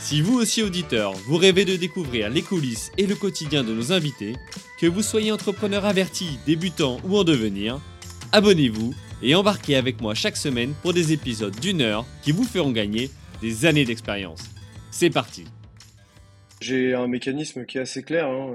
Si vous aussi auditeur, vous rêvez de découvrir les coulisses et le quotidien de nos invités, que vous soyez entrepreneur averti, débutant ou en devenir, abonnez-vous et embarquez avec moi chaque semaine pour des épisodes d'une heure qui vous feront gagner des années d'expérience. C'est parti J'ai un mécanisme qui est assez clair. Hein,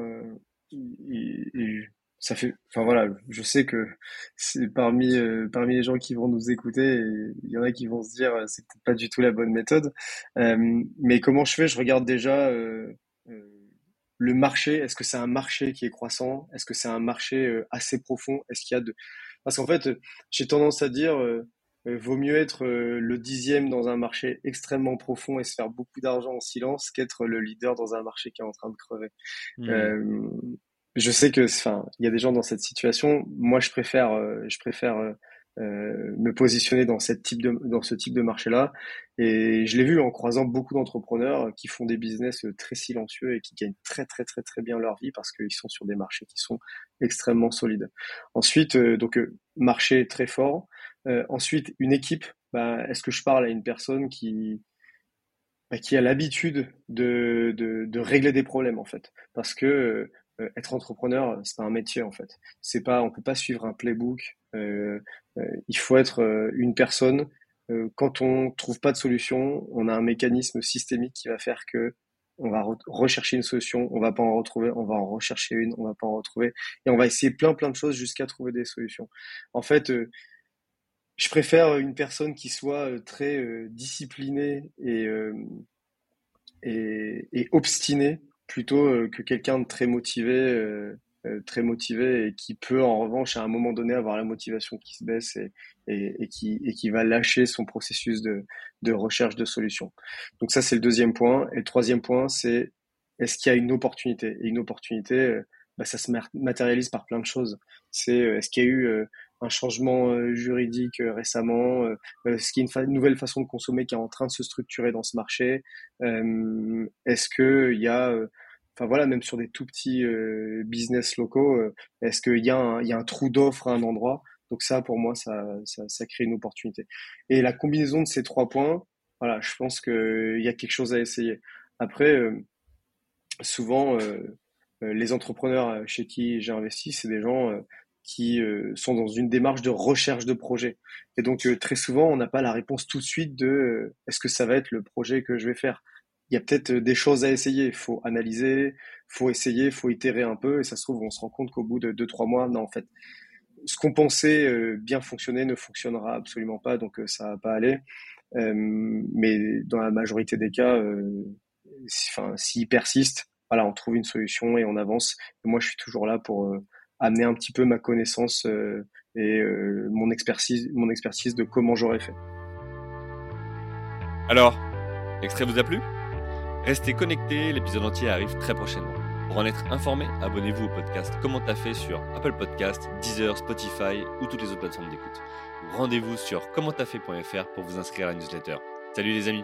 euh, ça fait, enfin voilà, je sais que c'est parmi euh, parmi les gens qui vont nous écouter, il y en a qui vont se dire euh, c'est peut-être pas du tout la bonne méthode. Euh, mais comment je fais? Je regarde déjà le marché. Est-ce que c'est un marché qui est croissant? Est-ce que c'est un marché assez profond? Est-ce qu'il y a de parce qu'en fait, j'ai tendance à dire vaut mieux être le dixième dans un marché extrêmement profond et se faire beaucoup d'argent en silence qu'être le leader dans un marché qui est en train de crever. Mmh je sais que, enfin, il y a des gens dans cette situation. Moi, je préfère, euh, je préfère euh, euh, me positionner dans type de, dans ce type de marché-là. Et je l'ai vu en croisant beaucoup d'entrepreneurs qui font des business très silencieux et qui gagnent très très très très bien leur vie parce qu'ils sont sur des marchés qui sont extrêmement solides. Ensuite, donc marché très fort. ensuite, une équipe. Bah, Est-ce que je parle à une personne qui bah, qui a l'habitude de, de, de, régler des problèmes en fait, parce que euh, être entrepreneur, c'est pas un métier en fait. C'est pas, on peut pas suivre un playbook. Euh, euh, il faut être une personne. quand on trouve pas de solution, on a un mécanisme systémique qui va faire que on va rechercher une solution, on va pas en retrouver, on va en rechercher une, on va pas en retrouver, et on va essayer plein plein de choses jusqu'à trouver des solutions. En fait, je préfère une personne qui soit très disciplinée et, et obstinée plutôt euh, que quelqu'un de très motivé, euh, euh, très motivé et qui peut en revanche à un moment donné avoir la motivation qui se baisse et, et, qui, et qui va lâcher son processus de, de recherche de solutions. Donc ça c'est le deuxième point. Et le troisième point c'est est-ce qu'il y a une opportunité? Et une opportunité, bah, ça se matérialise par plein de choses. C'est est-ce qu'il y a eu un changement juridique récemment Est-ce qu'il y a une, nouvelle façon de consommer qui est en train de se structurer dans ce marché Est-ce qu'il y a enfin voilà, même sur des tout petits euh, business locaux, euh, est-ce qu'il y, y a un trou d'offre à un endroit? Donc ça, pour moi, ça, ça, ça, crée une opportunité. Et la combinaison de ces trois points, voilà, je pense qu'il y a quelque chose à essayer. Après, euh, souvent, les entrepreneurs chez qui j'ai investi, c'est des gens qui sont dans une démarche de recherche de projet. Et donc, très souvent, on n'a pas la réponse tout de suite de est-ce que ça va être le projet que je vais faire? Il y a peut-être euh, des choses à essayer. Il faut analyser, faut essayer, faut itérer un peu. Et ça se trouve, on se rend compte qu'au bout de deux, trois mois, non, en fait, ce qu'on pensait euh, bien fonctionner ne fonctionnera absolument pas. Donc, euh, ça va pas aller. mais dans la majorité des cas, s'il persiste, voilà, on trouve une solution et on avance. Et moi, je suis toujours là pour amener un petit peu ma connaissance et mon expertise, mon expertise de comment j'aurais fait. Alors, l'extrait vous a plu? Restez connectés, l'épisode entier arrive très prochainement. Pour en être informé, abonnez-vous au podcast Comment t'as fait sur Apple Podcast, Deezer, Spotify ou toutes les autres plateformes d'écoute. Rendez-vous sur commenttafait.fr pour vous inscrire à la newsletter. Salut les amis